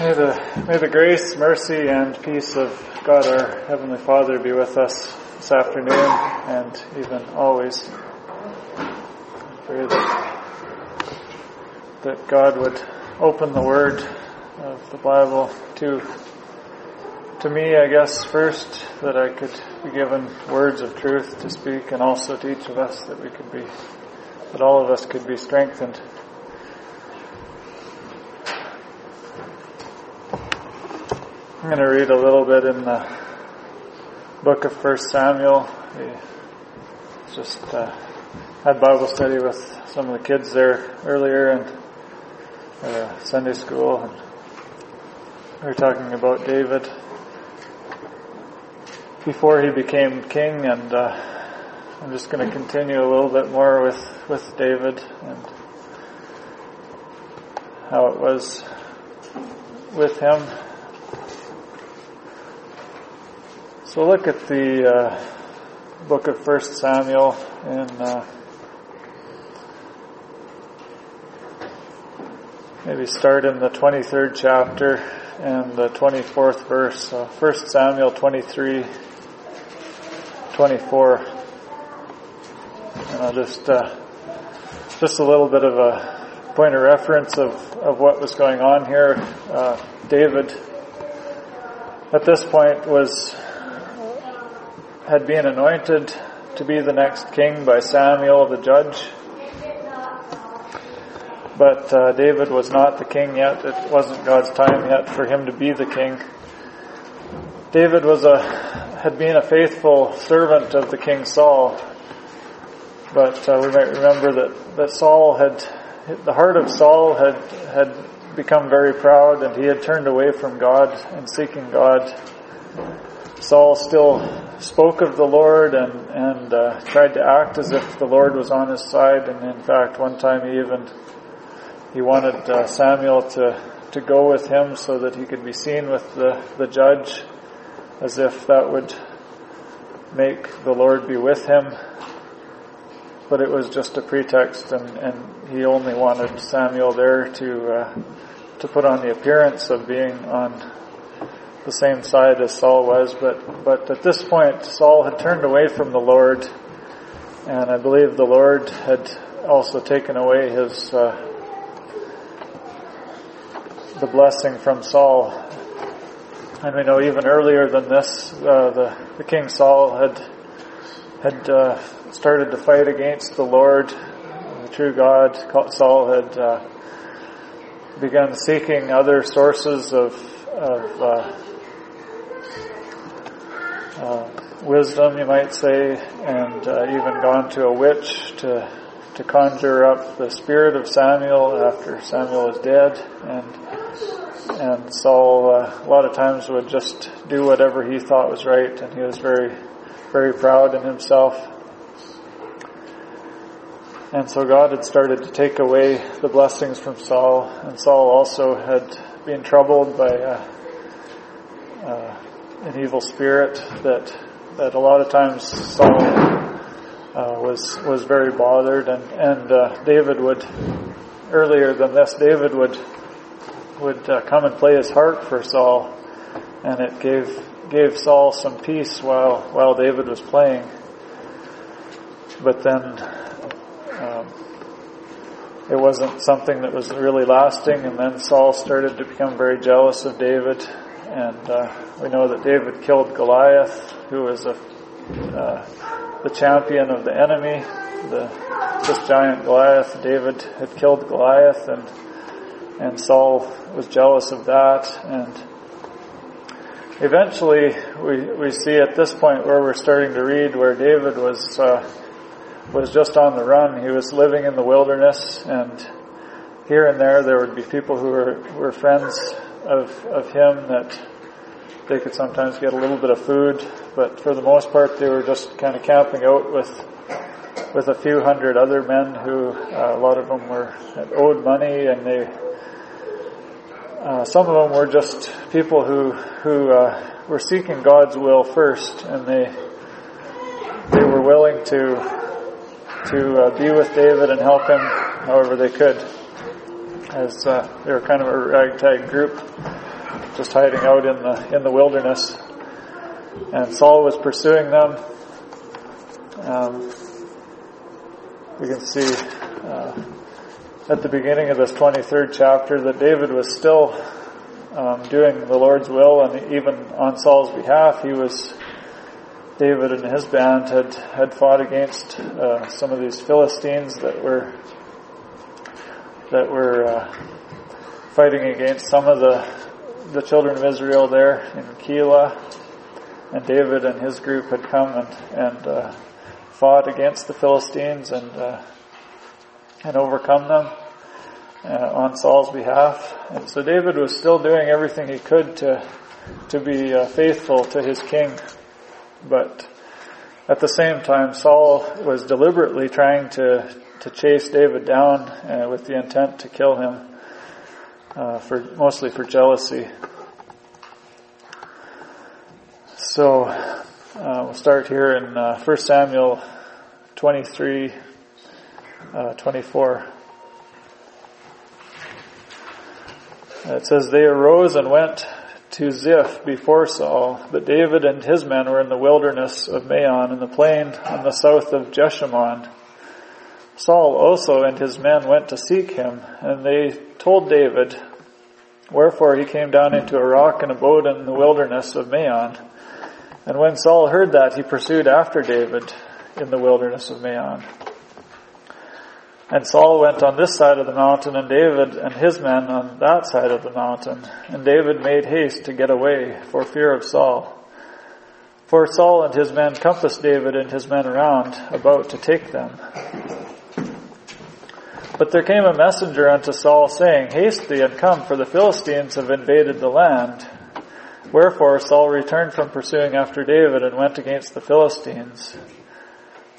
May the, may the grace, mercy, and peace of God our Heavenly Father be with us this afternoon and even always. I pray that, that God would open the Word of the Bible to, to me, I guess, first, that I could be given words of truth to speak and also to each of us that we could be, that all of us could be strengthened I'm going to read a little bit in the book of First Samuel. We just uh, had Bible study with some of the kids there earlier and uh, Sunday school, and we were talking about David before he became king, and uh, I'm just going to continue a little bit more with with David and how it was with him So look at the uh, book of First Samuel in uh, maybe start in the 23rd chapter and the 24th verse. So First Samuel 23, 24. And I'll just uh, just a little bit of a point of reference of, of what was going on here. Uh, David at this point was had been anointed to be the next king by Samuel the judge. But uh, David was not the king yet. It wasn't God's time yet for him to be the king. David was a had been a faithful servant of the king Saul, but uh, we might remember that that Saul had the heart of Saul had had become very proud, and he had turned away from God and seeking God. Saul still spoke of the Lord and, and uh, tried to act as if the Lord was on his side. And in fact, one time he even he wanted uh, Samuel to to go with him so that he could be seen with the the judge, as if that would make the Lord be with him. But it was just a pretext, and, and he only wanted Samuel there to uh, to put on the appearance of being on the same side as Saul was, but, but at this point Saul had turned away from the Lord, and I believe the Lord had also taken away his, uh, the blessing from Saul. And we know even earlier than this, uh, the, the king Saul had, had, uh, started to fight against the Lord, the true God. Saul had, uh, begun seeking other sources of, of uh, uh, wisdom, you might say, and uh, even gone to a witch to to conjure up the spirit of Samuel after Samuel is dead, and and Saul uh, a lot of times would just do whatever he thought was right, and he was very very proud in himself. And so God had started to take away the blessings from Saul, and Saul also had been troubled by uh, uh, an evil spirit that that a lot of times Saul uh, was was very bothered, and and uh, David would earlier than this, David would would uh, come and play his harp for Saul, and it gave gave Saul some peace while while David was playing. But then um, it wasn't something that was really lasting, and then Saul started to become very jealous of David and uh, we know that David killed Goliath, who was a, uh, the champion of the enemy. The, this giant Goliath, David had killed Goliath, and and Saul was jealous of that. And eventually, we we see at this point where we're starting to read where David was uh, was just on the run. He was living in the wilderness, and here and there there would be people who were were friends of, of him that they could sometimes get a little bit of food, but for the most part they were just kind of camping out with with a few hundred other men who uh, a lot of them were owed money and they uh, some of them were just people who who uh, were seeking God's will first and they they were willing to to uh, be with David and help him however they could. As uh, they were kind of a ragtag group, just hiding out in the in the wilderness. And Saul was pursuing them. Um, we can see uh, at the beginning of this 23rd chapter that David was still um, doing the Lord's will, and even on Saul's behalf, he was David and his band had had fought against uh, some of these Philistines that were that were uh, fighting against some of the the children of Israel there in Keilah, and David and his group had come and and uh, fought against the Philistines and uh, and overcome them uh, on Saul's behalf. And so David was still doing everything he could to to be uh, faithful to his king, but at the same time, Saul was deliberately trying to to chase David down uh, with the intent to kill him, uh, for mostly for jealousy. So uh, we'll start here in uh, 1 Samuel 23, uh, 24. It says, They arose and went to Ziph before Saul, but David and his men were in the wilderness of Maon in the plain on the south of Jeshimon. Saul also and his men went to seek him, and they told David, Wherefore he came down into a rock and abode in the wilderness of Maon. And when Saul heard that, he pursued after David in the wilderness of Maon. And Saul went on this side of the mountain, and David and his men on that side of the mountain. And David made haste to get away for fear of Saul. For Saul and his men compassed David and his men around, about to take them. But there came a messenger unto Saul saying, Haste thee and come, for the Philistines have invaded the land. Wherefore Saul returned from pursuing after David and went against the Philistines.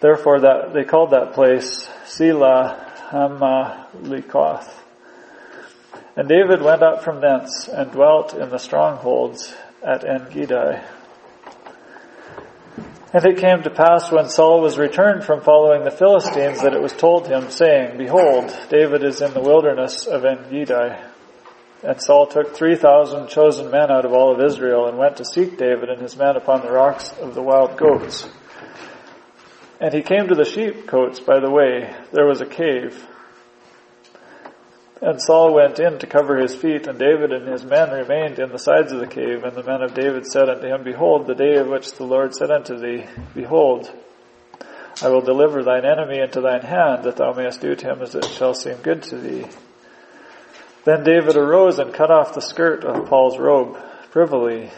Therefore that they called that place Selah Hammalikoth. And David went up from thence and dwelt in the strongholds at En-gedi. And it came to pass when Saul was returned from following the Philistines that it was told him, saying, Behold, David is in the wilderness of En-gedi. And Saul took three thousand chosen men out of all of Israel and went to seek David and his men upon the rocks of the wild goats. And he came to the sheepcotes by the way. There was a cave. And Saul went in to cover his feet, and David and his men remained in the sides of the cave. And the men of David said unto him, Behold, the day of which the Lord said unto thee, Behold, I will deliver thine enemy into thine hand, that thou mayest do to him as it shall seem good to thee. Then David arose and cut off the skirt of Saul's robe privily.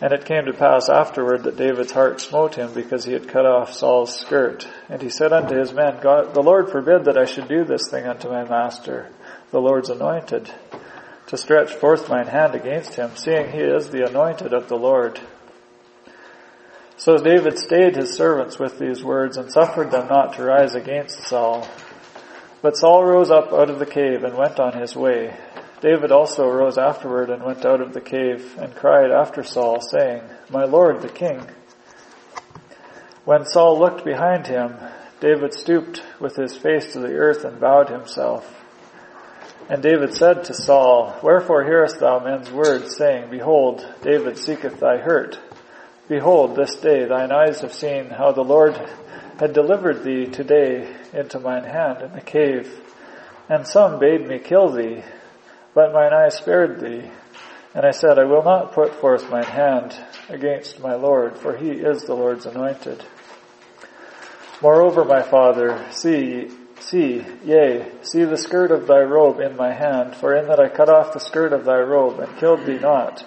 And it came to pass afterward that David's heart smote him because he had cut off Saul's skirt. And he said unto his men, God, the Lord forbid that I should do this thing unto my master, the Lord's anointed, to stretch forth mine hand against him, seeing he is the anointed of the Lord. So David stayed his servants with these words and suffered them not to rise against Saul. But Saul rose up out of the cave and went on his way. David also rose afterward and went out of the cave and cried after Saul, saying, My Lord the king. When Saul looked behind him, David stooped with his face to the earth and bowed himself. And David said to Saul, Wherefore hearest thou men's words, saying, Behold, David seeketh thy hurt. Behold, this day thine eyes have seen how the Lord had delivered thee today into mine hand in the cave. And some bade me kill thee, but mine eye spared thee. And I said, I will not put forth mine hand against my Lord, for he is the Lord's anointed. Moreover, my father, see, see, yea, see the skirt of thy robe in my hand, for in that I cut off the skirt of thy robe and killed thee not.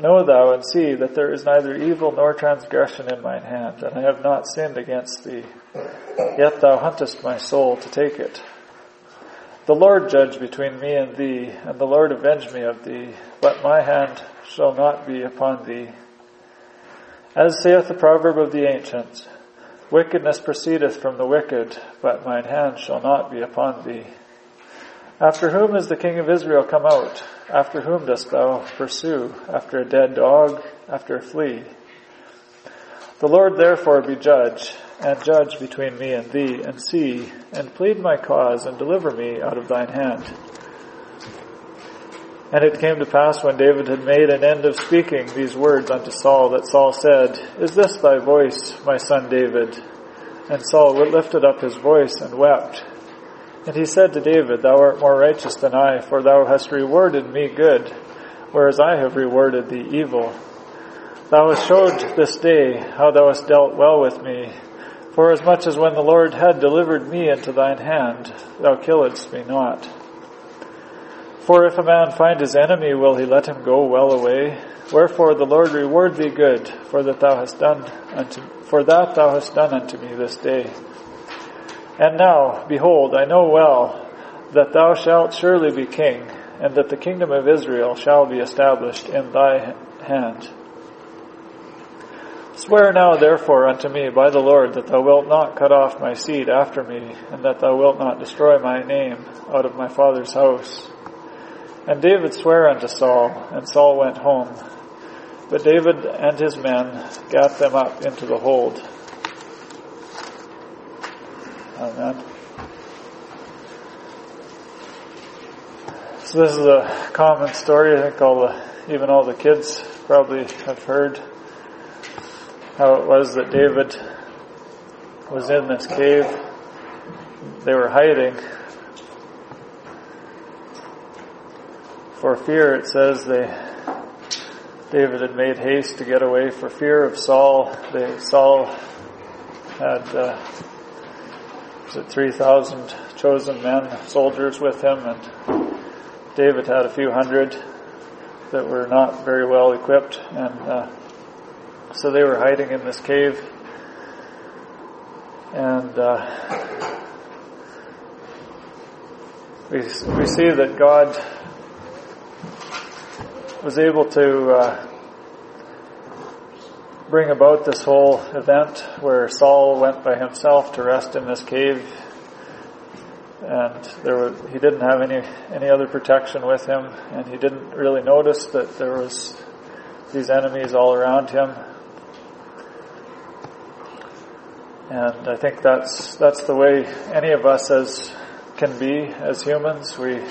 Know thou and see that there is neither evil nor transgression in mine hand, and I have not sinned against thee. Yet thou huntest my soul to take it. The Lord judge between me and thee, and the Lord avenge me of thee, but my hand shall not be upon thee. As saith the proverb of the ancients, wickedness proceedeth from the wicked, but mine hand shall not be upon thee. After whom is the king of Israel come out? After whom dost thou pursue? After a dead dog? After a flea? The Lord therefore be judge, and judge between me and thee, and see, and plead my cause, and deliver me out of thine hand. And it came to pass when David had made an end of speaking these words unto Saul that Saul said, Is this thy voice, my son David? And Saul lifted up his voice and wept. And he said to David, Thou art more righteous than I, for thou hast rewarded me good, whereas I have rewarded thee evil. Thou hast showed this day how thou hast dealt well with me, for as as when the Lord had delivered me into thine hand, thou killedst me not. For if a man find his enemy, will he let him go well away? Wherefore the Lord reward thee good, for that thou hast done unto, for that thou hast done unto me this day. And now, behold, I know well that thou shalt surely be king, and that the kingdom of Israel shall be established in thy hand. Swear now therefore unto me by the Lord that thou wilt not cut off my seed after me, and that thou wilt not destroy my name out of my father's house. And David sware unto Saul, and Saul went home. But David and his men gat them up into the hold. Amen. So this is a common story. I think all the, even all the kids probably have heard how it was that David was in this cave. They were hiding for fear, it says they, David had made haste to get away for fear of Saul. They, Saul had, uh, was it 3,000 chosen men, soldiers with him, and David had a few hundred that were not very well equipped, and uh, so they were hiding in this cave. And uh, we we see that God was able to uh, bring about this whole event where Saul went by himself to rest in this cave, and there he didn't have any any other protection with him, and he didn't really notice that there was these enemies all around him. And I think that's that's the way any of us as can be as humans. We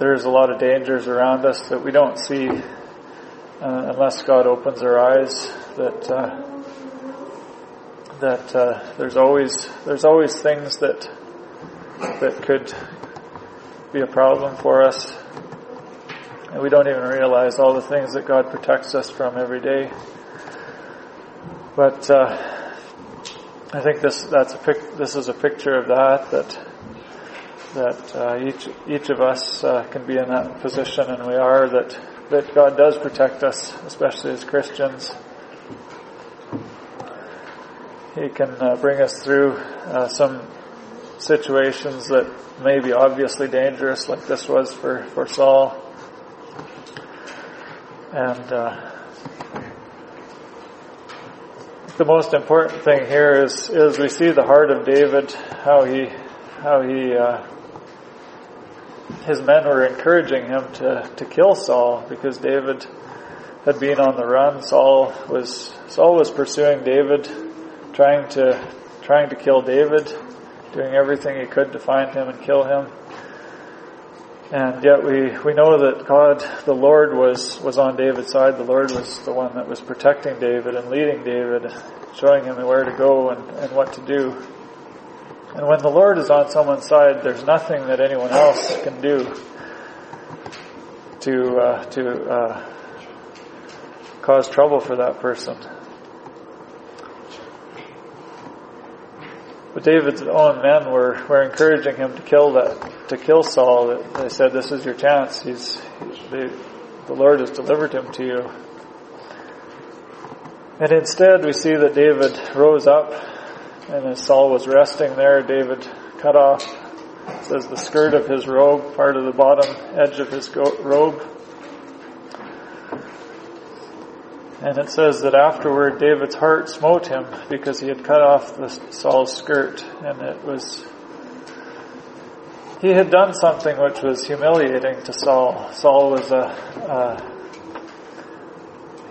there's a lot of dangers around us that we don't see uh, unless God opens our eyes. That uh, that uh, there's always there's always things that that could be a problem for us, and we don't even realize all the things that God protects us from every day. But uh, I think this that's a pic, this is a picture of that that that uh, each each of us uh, can be in that position, and we are that that God does protect us, especially as Christians. He can uh, bring us through uh, some situations that may be obviously dangerous, like this was for for Saul, and. The most important thing here is is we see the heart of David, how he how he uh, his men were encouraging him to, to kill Saul because David had been on the run. Saul was Saul was pursuing David, trying to trying to kill David, doing everything he could to find him and kill him. And yet we, we know that God, the Lord was, was on David's side. The Lord was the one that was protecting David and leading David, showing him where to go and, and what to do. And when the Lord is on someone's side, there's nothing that anyone else can do to uh, to uh, cause trouble for that person. But David's own men were, were encouraging him to kill that to kill Saul. They said, "This is your chance. He's the Lord has delivered him to you." And instead, we see that David rose up and as Saul was resting there, David cut off, says the skirt of his robe, part of the bottom edge of his robe. And it says that afterward David's heart smote him because he had cut off the, Saul's skirt and it was, he had done something which was humiliating to Saul. Saul was a, uh,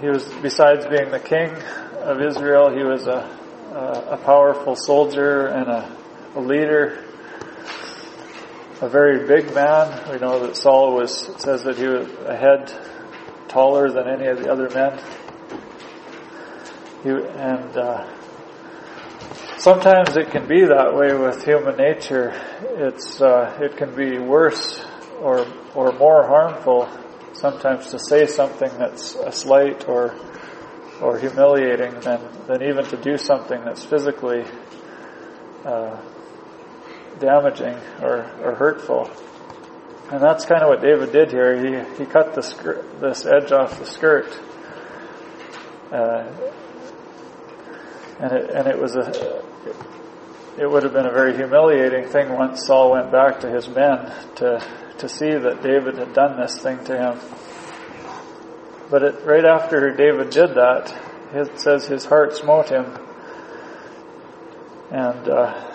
he was, besides being the king of Israel, he was a, a powerful soldier and a, a leader a very big man. We know that Saul was, it says that he was a head taller than any of the other men. He, and uh, sometimes it can be that way with human nature. It's uh, it can be worse or or more harmful sometimes to say something that's a slight or or humiliating than than even to do something that's physically uh, damaging or, or hurtful. And that's kind of what David did here. He he cut the this edge off the skirt. Uh, and it, and it was a, it would have been a very humiliating thing once Saul went back to his men to, to see that David had done this thing to him. But it, right after David did that, it says his heart smote him. And, uh,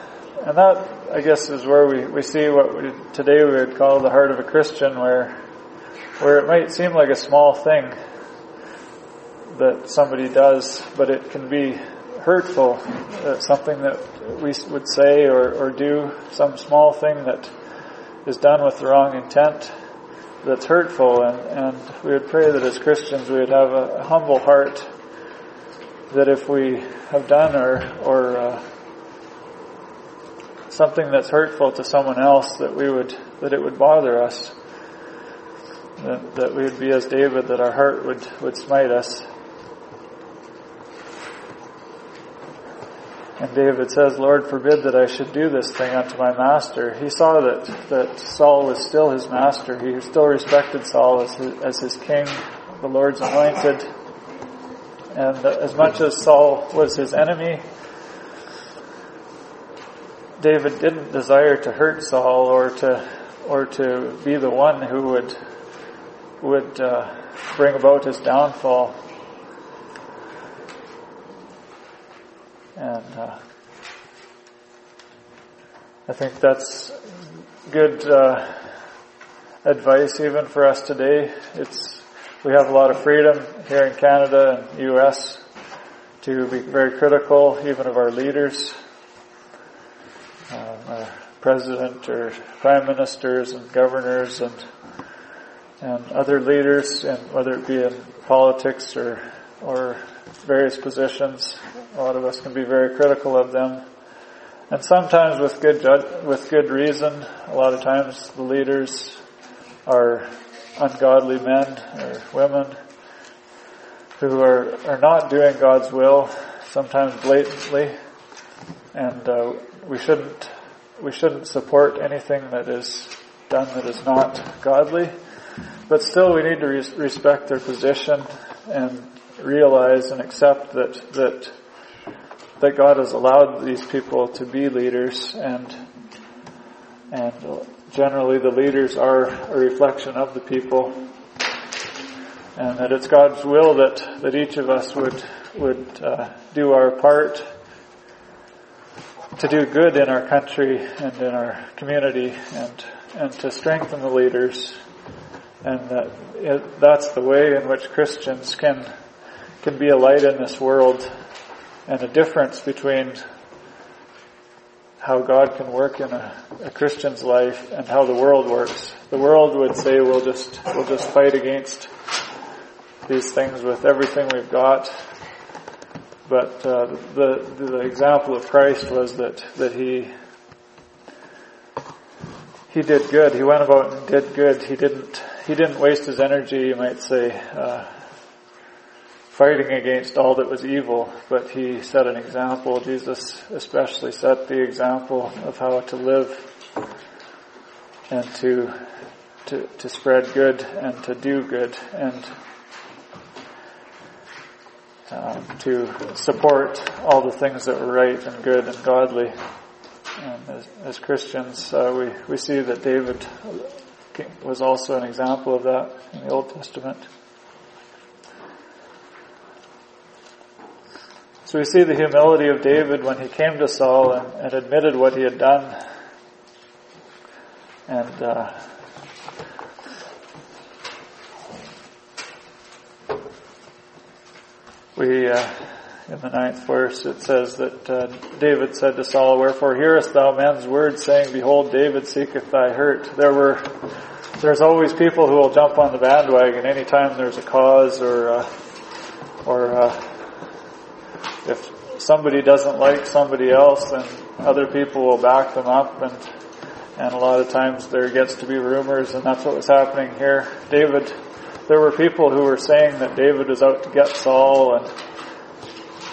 and that, I guess, is where we, we see what we, today we would call the heart of a Christian, where, where it might seem like a small thing that somebody does, but it can be hurtful, uh, something that we would say or, or do, some small thing that is done with the wrong intent that's hurtful. And, and we would pray that as Christians we would have a, a humble heart that if we have done or, or uh, something that's hurtful to someone else, that we would, that it would bother us. That, that we would be as David, that our heart would, would smite us. And David says, Lord forbid that I should do this thing unto my master. He saw that, that Saul was still his master. He still respected Saul as his, as his king, the Lord's anointed. And as much as Saul was his enemy, David didn't desire to hurt Saul or to, or to be the one who would, would uh, bring about his downfall. And uh, I think that's good uh, advice even for us today. It's we have a lot of freedom here in Canada and U.S. to be very critical even of our leaders, uh, our president or prime ministers and governors and and other leaders, and whether it be in politics or or various positions. A lot of us can be very critical of them. And sometimes with good judge, with good reason. A lot of times the leaders are ungodly men or women who are, are not doing God's will, sometimes blatantly. And uh, we shouldn't we shouldn't support anything that is done that is not godly. But still we need to res- respect their position and realize and accept that that that God has allowed these people to be leaders and and generally the leaders are a reflection of the people. And that it's God's will that that each of us would would uh, do our part to do good in our country and in our community and and to strengthen the leaders. And that it, that's the way in which Christians can can be a light in this world and a difference between how God can work in a, a, Christian's life and how the world works. The world would say we'll just we'll just fight against these things with everything we've got. But uh, the the example of Christ was that that he he did good. He went about and did good. He didn't he didn't waste his energy, you might say, uh, fighting against all that was evil, but he set an example. Jesus especially set the example of how to live and to to, to spread good and to do good and um, to support all the things that were right and good and godly. And as, as Christians, uh, we, we see that David was also an example of that in the Old Testament. So we see the humility of David when he came to Saul and, and admitted what he had done. And uh, we, uh, in the ninth verse, it says that uh, David said to Saul, Wherefore hearest thou men's words, saying, Behold, David seeketh thy hurt. There were, there's always people who will jump on the bandwagon anytime there's a cause or, uh, or uh, somebody doesn't like somebody else, then other people will back them up and and a lot of times there gets to be rumors and that's what was happening here. David, there were people who were saying that David was out to get Saul and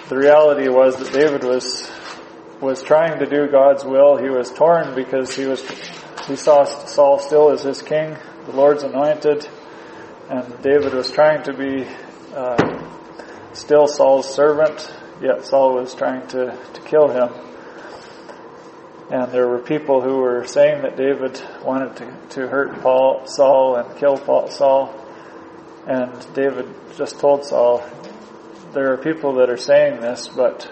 the reality was that David was, was trying to do God's will. He was torn because he was, he saw Saul still as his king, the Lord's anointed, and David was trying to be, uh, still Saul's servant, yet Saul was trying to, to kill him. And there were people who were saying that David wanted to, to hurt Paul, Saul and kill Paul, Saul. And David just told Saul, there are people that are saying this, but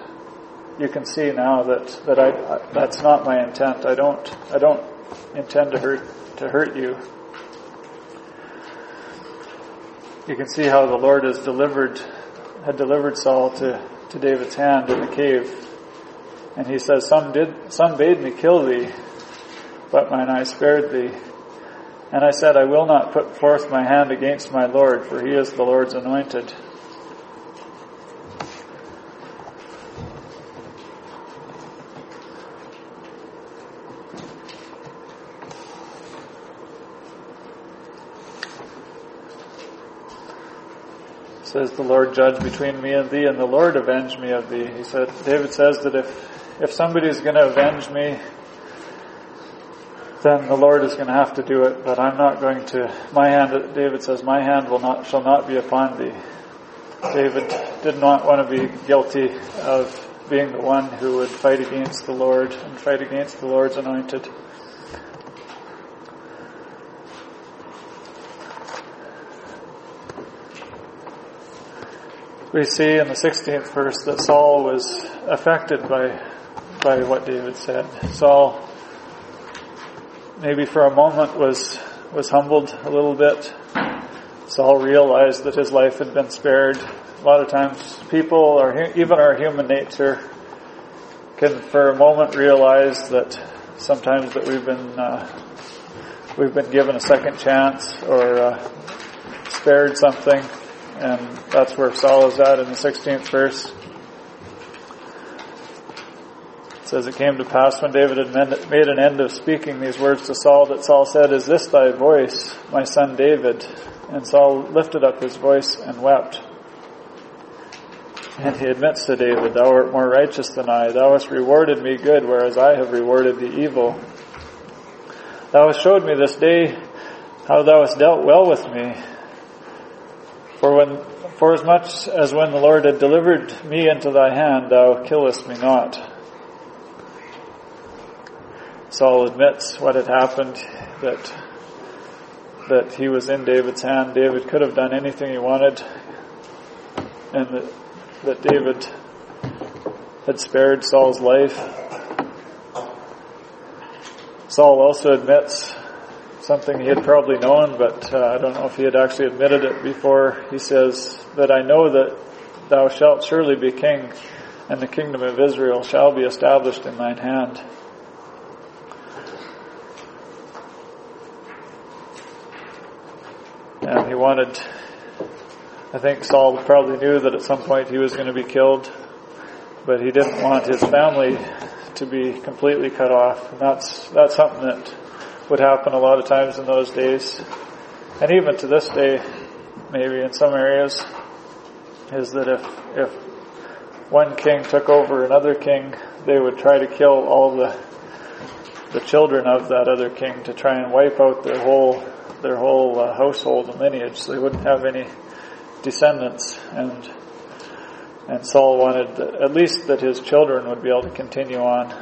you can see now that, that I, that's not my intent. I don't, I don't intend to hurt, to hurt you. You can see how the Lord has delivered, had delivered Saul to, to David's hand in the cave. And he says, Some did, some bade me kill thee, but mine eye spared thee. And I said, I will not put forth my hand against my Lord, for he is the Lord's anointed. Says the Lord judge between me and thee and the Lord avenge me of thee. He said, David says that if if somebody is going to avenge me, then the Lord is going to have to do it, but I'm not going to, my hand, David says, my hand will not, shall not be upon thee. David did not want to be guilty of being the one who would fight against the Lord and fight against the Lord's anointed. We see in the 16th verse that Saul was affected by by what David said. Saul maybe for a moment was was humbled a little bit. Saul realized that his life had been spared. A lot of times people or even our human nature can for a moment realize that sometimes that we've been uh, we've been given a second chance or uh, spared something and that's where Saul is at in the 16th verse. It says it came to pass when David had made an end of speaking these words to Saul that Saul said, Is this thy voice, my son David? And Saul lifted up his voice and wept. And he admits to David, Thou art more righteous than I. Thou hast rewarded me good, whereas I have rewarded thee evil. Thou hast showed me this day how thou hast dealt well with me. For when, for as much as when the Lord had delivered me into thy hand, thou killest me not. Saul admits what had happened, that that he was in David's hand. David could have done anything he wanted, and that, that David had spared Saul's life. Saul also admits something he had probably known, but uh, I don't know if he had actually admitted it before. He says that I know that thou shalt surely be king, and the kingdom of Israel shall be established in thine hand. And he wanted, I think Saul probably knew that at some point he was going to be killed, but he didn't want his family to be completely cut off. And that's, that's something that would happen a lot of times in those days. And even to this day, maybe in some areas, is that if, if one king took over another king, they would try to kill all the, the children of that other king to try and wipe out their whole their whole uh, household and lineage. So they wouldn't have any descendants, and and Saul wanted at least that his children would be able to continue on.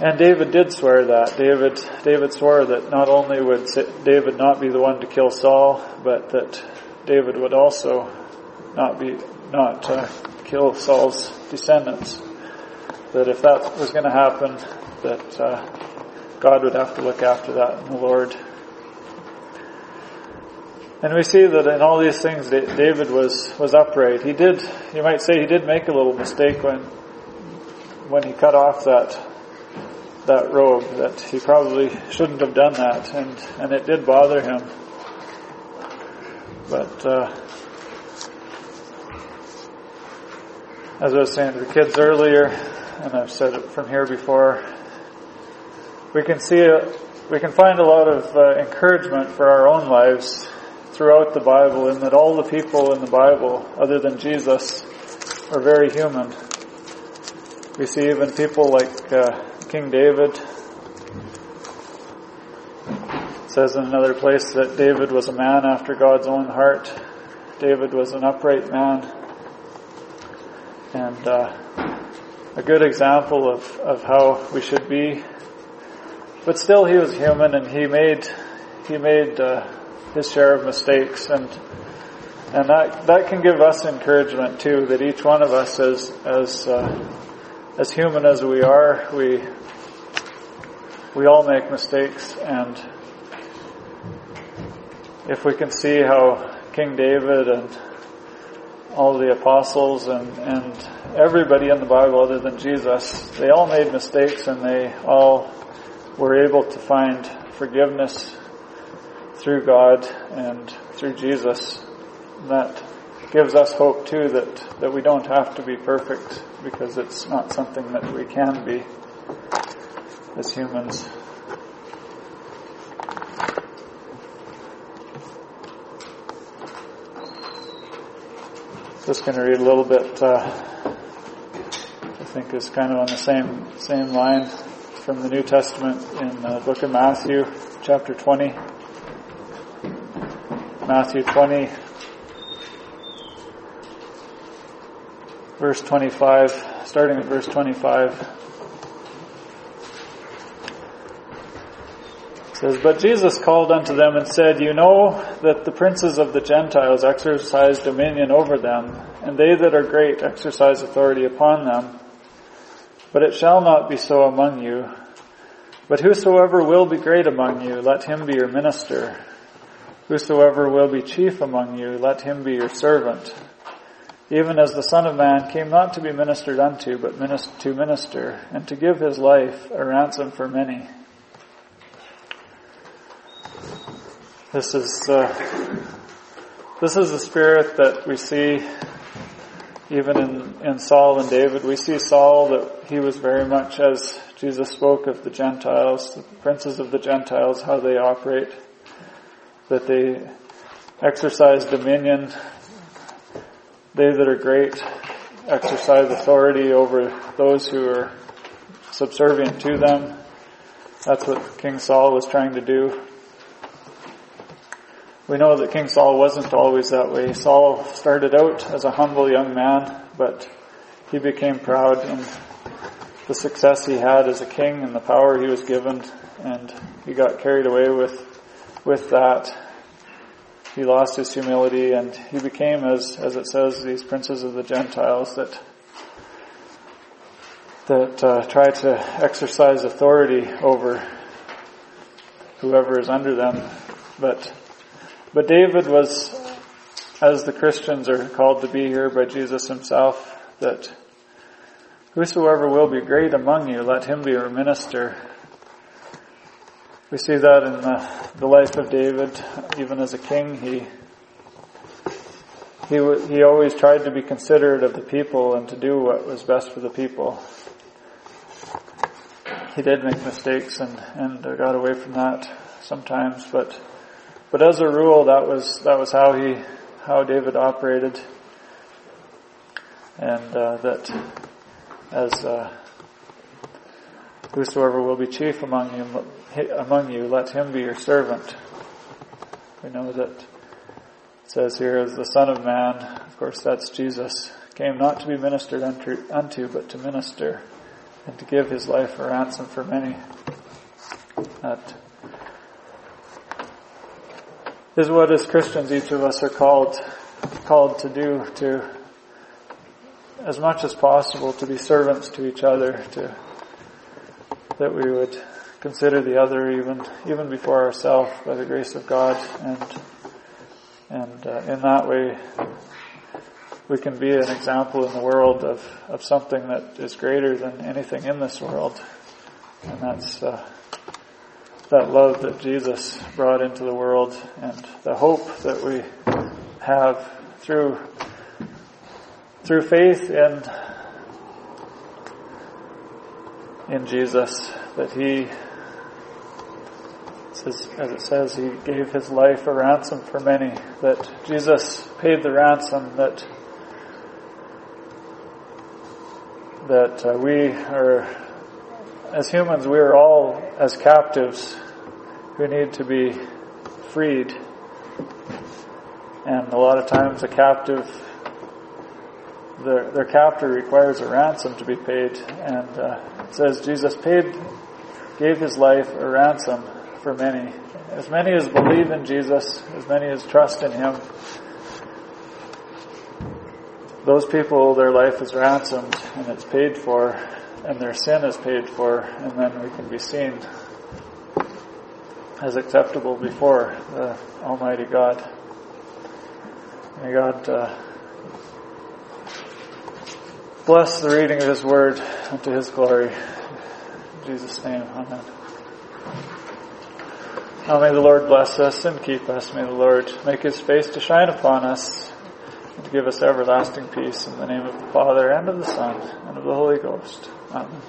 And David did swear that. David David swore that not only would David not be the one to kill Saul, but that David would also not be not uh, kill Saul's descendants. That if that was going to happen, that uh, God would have to look after that in the Lord. And we see that in all these things, David was, was upright. He did, you might say he did make a little mistake when, when he cut off that, that robe, that he probably shouldn't have done that, and, and it did bother him. But, uh, as I was saying to the kids earlier, and I've said it from here before, we can see, a, we can find a lot of uh, encouragement for our own lives throughout the Bible in that all the people in the Bible, other than Jesus, are very human. We see even people like uh, King David. It says in another place that David was a man after God's own heart. David was an upright man. And uh, a good example of, of how we should be. But still he was human and he made, he made uh, his share of mistakes and and that that can give us encouragement too that each one of us as as uh, as human as we are we we all make mistakes and if we can see how King David and all the apostles and, and everybody in the Bible other than Jesus, they all made mistakes and they all were able to find forgiveness through God and through Jesus. And that gives us hope too that, that we don't have to be perfect because it's not something that we can be as humans. Just going to read a little bit. Uh, I think is kind of on the same same line from the New Testament in the book of Matthew, chapter 20. Matthew 20, verse 25, starting at verse 25. Says, But Jesus called unto them and said, You know that the princes of the Gentiles exercise dominion over them, and they that are great exercise authority upon them. But it shall not be so among you. But whosoever will be great among you, let him be your minister. Whosoever will be chief among you, let him be your servant. Even as the Son of Man came not to be ministered unto, but to minister, and to give his life a ransom for many. This is uh, this is the spirit that we see even in, in Saul and David. We see Saul that he was very much as Jesus spoke of the Gentiles, the princes of the Gentiles, how they operate that they exercise dominion. They that are great exercise authority over those who are subservient to them. That's what King Saul was trying to do. We know that King Saul wasn't always that way. Saul started out as a humble young man, but he became proud in the success he had as a king and the power he was given, and he got carried away with with that, he lost his humility and he became, as, as it says, these princes of the Gentiles that that uh, try to exercise authority over whoever is under them. But but David was, as the Christians are called to be here by Jesus himself, that whosoever will be great among you, let him be your minister. We see that in the, the life of David, even as a king, he he he always tried to be considerate of the people and to do what was best for the people. He did make mistakes and and got away from that sometimes, but but as a rule, that was that was how he how David operated, and uh, that as uh, whosoever will be chief among you among you, let him be your servant. We know that it says here as the Son of Man, of course that's Jesus, came not to be ministered unto, but to minister and to give his life a ransom for many. That is what as Christians each of us are called, called to do, to as much as possible to be servants to each other, to, that we would consider the other even even before ourselves by the grace of God and And uh, in that way, we can be an example in the world of, of something that is greater than anything in this world. And that's uh, that love that Jesus brought into the world and the hope that we have through through faith in in Jesus that he as it says he gave his life a ransom for many that Jesus paid the ransom that that uh, we are as humans we are all as captives who need to be freed and a lot of times a captive their, their captor requires a ransom to be paid. And uh, it says Jesus paid, gave his life a ransom for many. As many as believe in Jesus, as many as trust in him, those people, their life is ransomed and it's paid for, and their sin is paid for, and then we can be seen as acceptable before the Almighty God. May God uh, bless the reading of His Word unto His glory. In Jesus' name, Amen. Now may the Lord bless us and keep us. May the Lord make His face to shine upon us and give us everlasting peace in the name of the Father and of the Son and of the Holy Ghost. Amen.